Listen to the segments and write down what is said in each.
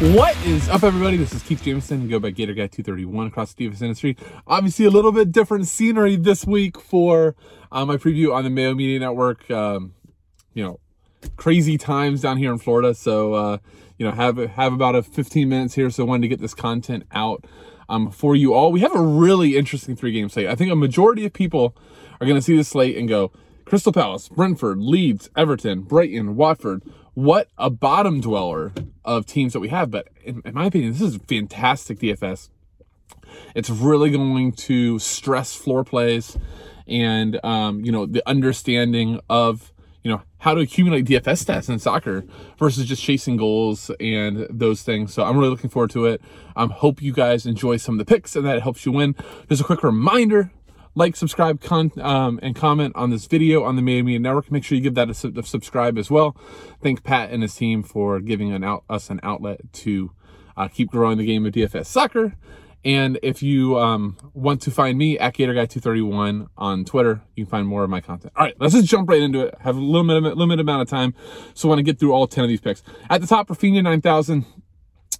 What is up, everybody? This is Keith Jameson. Go by Gator Guy 231 across the DFS industry. Obviously, a little bit different scenery this week for uh, my preview on the Mayo Media Network. Um, you know, crazy times down here in Florida. So, uh, you know, have have about a 15 minutes here. So, I wanted to get this content out um, for you all. We have a really interesting three game slate. I think a majority of people are going to see this slate and go, Crystal Palace, Brentford, Leeds, Everton, Brighton, Watford. What a bottom dweller of teams that we have. But in, in my opinion, this is fantastic DFS. It's really going to stress floor plays and, um, you know, the understanding of, you know, how to accumulate DFS stats in soccer versus just chasing goals and those things. So I'm really looking forward to it. Um, hope you guys enjoy some of the picks and that helps you win. Just a quick reminder like, subscribe, con- um, and comment on this video on the Mayo Media Network. Make sure you give that a, su- a, subscribe as well. Thank Pat and his team for giving an out- us an outlet to uh, keep growing the game of DFS soccer. And if you um, want to find me at GatorGuy231 on Twitter, you can find more of my content. All right, let's just jump right into it. Have a limited, limited amount of time, so I want to get through all 10 of these picks. At the top, Raphinha 9000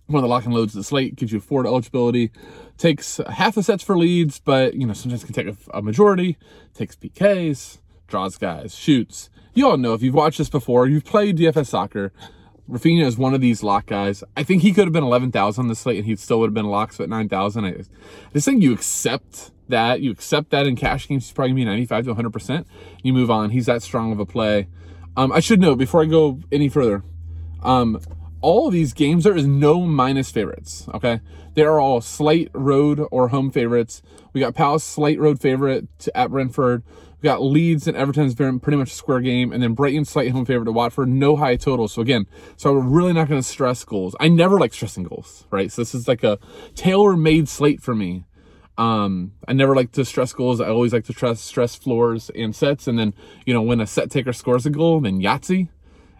one of the lock and loads of the slate gives you forward eligibility takes half the sets for Leeds, but you know sometimes can take a, a, majority takes pks draws guys shoots you all know if you've watched this before you've played dfs soccer Raphinha is one of these lock guys. I think he could have been 11,000 on the slate and he still would have been locked so at 9,000. I just think you accept that. You accept that in cash games. He's probably going to be 95 to 100%. You move on. He's that strong of a play. Um, I should note before I go any further, um, all these games, there is no minus favorites. Okay. They are all slight road or home favorites. We got Palace slight road favorite at Brentford. We got Leeds and Everton's pretty much a square game, and then Brighton slight home favorite to Watford. No high total. So again, so we're really not going to stress goals. I never like stressing goals, right? So this is like a tailor-made slate for me. Um, I never like to stress goals. I always like to stress stress floors and sets, and then you know when a set taker scores a goal, then Yahtzee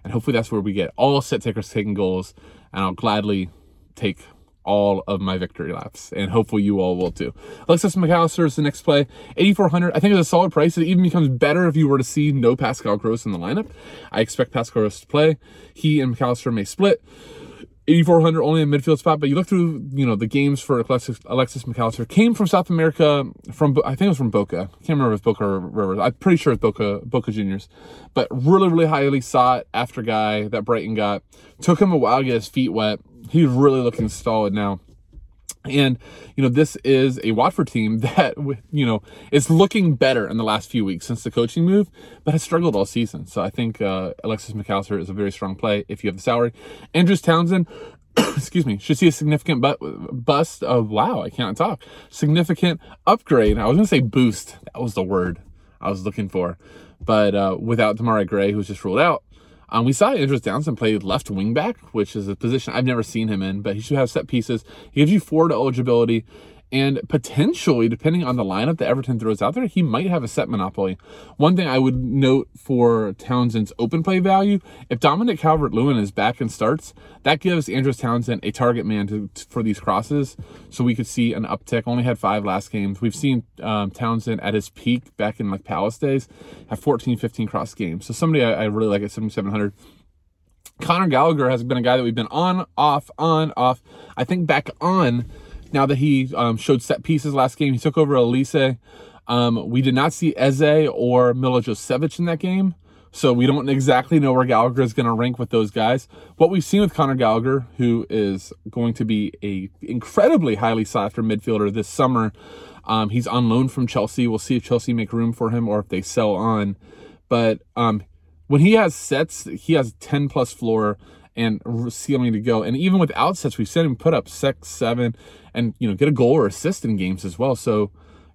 and hopefully that's where we get all set takers taking goals. And I'll gladly take all of my victory laps. And hopefully you all will too. Alexis Mac Allister is the next play. 8,400. I think it's a solid price. It even becomes better if you were to see no Pascal Gross in the lineup. I expect Pascal Gross to play. He and Mac Allister may split. 8,400 only a midfield spot, but you look through, you know, the games for Alexis, Alexis Mac Allister came from South America, from, I think it was from Boca. I can't remember if Boca or Rivers. I'm pretty sure it's Boca, Boca Juniors, but really, really highly sought after guy that Brighton got. Took him a while to get his feet wet. He's really looking solid now. And, you know, this is a Watford team that, you know, is looking better in the last few weeks since the coaching move, but has struggled all season. So I think uh, Alexis Mac Allister is a very strong play if you have the salary. Andros Townsend, excuse me, should see a significant but, bust of, wow, I can't talk, significant upgrade. I was going to say boost. That was the word I was looking for. But uh, without Demarai Gray, who's just ruled out, um, we saw Andros Townsend play left wing back, which is a position I've never seen him in, but he should have set pieces. He gives you forward eligibility. And potentially, depending on the lineup that Everton throws out there, he might have a set monopoly. One thing I would note for Townsend's open play value, if Dominic Calvert Lewin is back and starts, that gives Andros Townsend a target man to, for these crosses. So we could see an uptick. Only had five last games. We've seen um, Townsend at his peak back in like Palace days have 14, 15 cross games. So somebody I, I really like at 7,700. Conor Gallagher has been a guy that we've been on, off, on, off. I think back on now that he um, showed set pieces last game. He took over Elise. Um, we did not see Eze or Milivojevic in that game, so we don't exactly know where Gallagher is going to rank with those guys. What we've seen with Conor Gallagher, who is going to be a incredibly highly sought after midfielder this summer, um, he's on loan from Chelsea. We'll see if Chelsea make room for him or if they sell on. But um, when he has sets, he has 10 plus floor and ceiling to go. And even without sets, we've seen him put up six, seven, and you know get a goal or assist in games as well. So,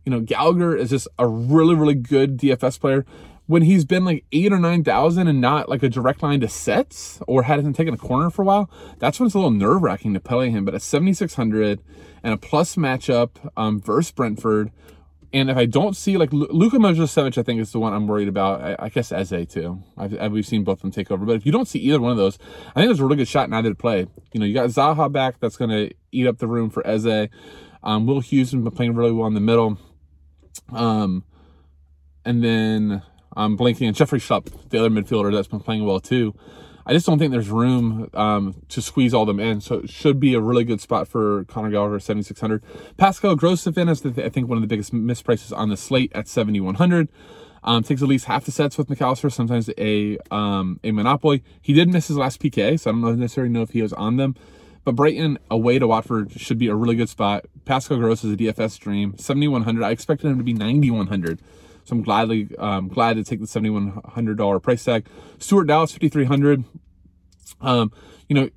you know, Gallagher is just a really, really good DFS player. When he's been like eight or nine thousand and not like a direct line to sets or hasn't taken a corner for a while, that's when it's a little nerve wracking to play him. But at seventy six hundred and a plus matchup um, versus Brentford, and if I don't see like Luka Milivojevic, I think is the one I'm worried about. I, I guess Eze too. I've, we've seen both of them take over. But if you don't see either one of those, I think there's a really good shot neither to play. You know, you got Zaha back. That's going to eat up the room for Eze. Um, Will Hughes has been playing really well in the middle. Um, and then I'm blinking. And Jeffrey Schlupp, the other midfielder that's been playing well too. I just don't think there's room um, to squeeze all them in. So it should be a really good spot for Conor Gallagher, 7,600. Pascal Grosjean is, I think, one of the biggest misprices on the slate at 7,100. Um, takes at least half the sets with Mac Allister, sometimes a um, a Monopoly. He did miss his last PK, so I don't necessarily know if he was on them. But Brighton away to Watford should be a really good spot. Pascal Gross is a DFS dream, 7,100. I expected him to be 9,100. So I'm gladly um, glad to take the $7,100 price tag. Stuart Dallas, 5,300. Um, you know,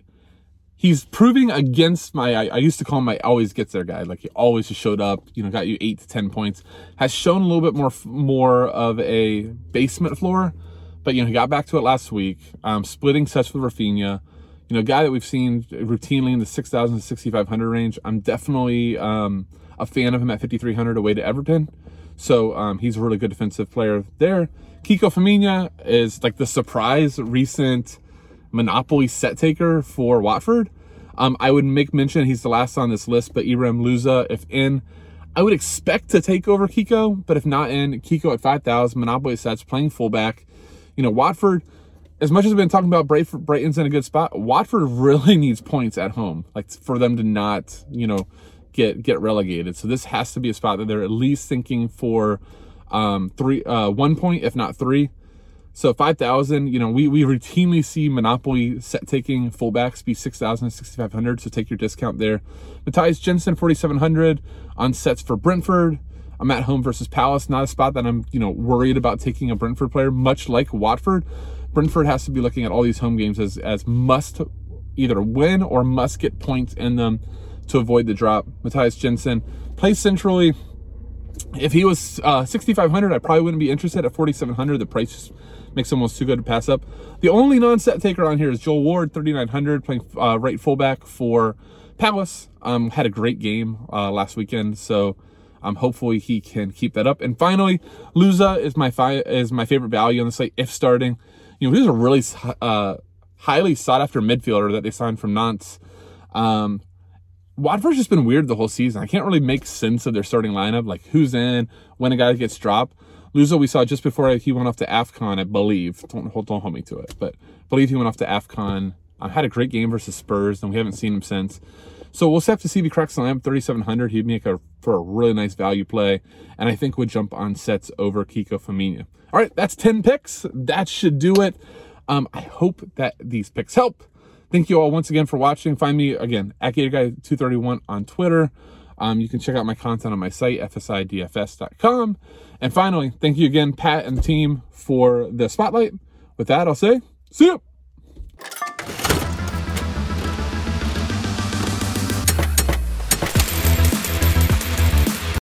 he's proving against my, I, I, used to call him my always gets there guy. Like he always just showed up, you know, got you eight to 10 points, has shown a little bit more, more of a basement floor, but you know, he got back to it last week, um, splitting sets with Raphinha, you know, guy that we've seen routinely in the 6,000 to 6,500 range. I'm definitely, um, a fan of him at 5,300 away to Everton. So um, he's a really good defensive player there. Kiko Femenia is like the surprise recent monopoly set taker for Watford. Um, I would make mention he's the last on this list, but Ibrahim Louza, if in, I would expect to take over Kiko, but if not in, Kiko at 5,000, monopoly sets, playing fullback. You know, Watford, as much as we've been talking about Brighton's in a good spot, Watford really needs points at home, like for them to not, you know, get get relegated. So this has to be a spot that they're at least thinking for um, three, uh, one point, if not three. So 5,000, you know, we, we routinely see Monopoly set taking fullbacks be 6,000 6,500. So take your discount there. Mathias Jensen, 4,700 on sets for Brentford. I'm at home versus Palace, not a spot that I'm, you know, worried about taking a Brentford player, much like Watford. Brentford has to be looking at all these home games as, as must either win or must get points in them to avoid the drop. Mathias Jensen plays centrally. If he was uh, 6,500, I probably wouldn't be interested. At 4,700, the price makes him almost too good to pass up. The only non-set taker on here is Joel Ward, 3,900, playing uh, right fullback for Palace. Um, had a great game uh, last weekend, so um, hopefully he can keep that up. And finally, Louza is my fi- is my favorite value on the site if starting. You know, he's a really uh, highly sought after midfielder that they signed from Nantes. Um, Watford's just been weird the whole season. I can't really make sense of their starting lineup, like who's in, when a guy gets dropped. Louza, we saw just before he went off to AFCON, I believe. Don't, don't hold me to it, but I believe he went off to AFCON. I had a great game versus Spurs, and we haven't seen him since. So we'll have to see if he cracks the lamp. 3,700, he'd make a for a really nice value play, and I think would jump on sets over Kiko Femenia. All right, that's 10 picks. That should do it. Um, I hope that these picks help. Thank you all once again for watching. Find me again at GatorGuy231 on Twitter. Um, you can check out my content on my site, fsidfs.com. And finally, thank you again, Pat and the team, for the spotlight. With that, I'll say, see you.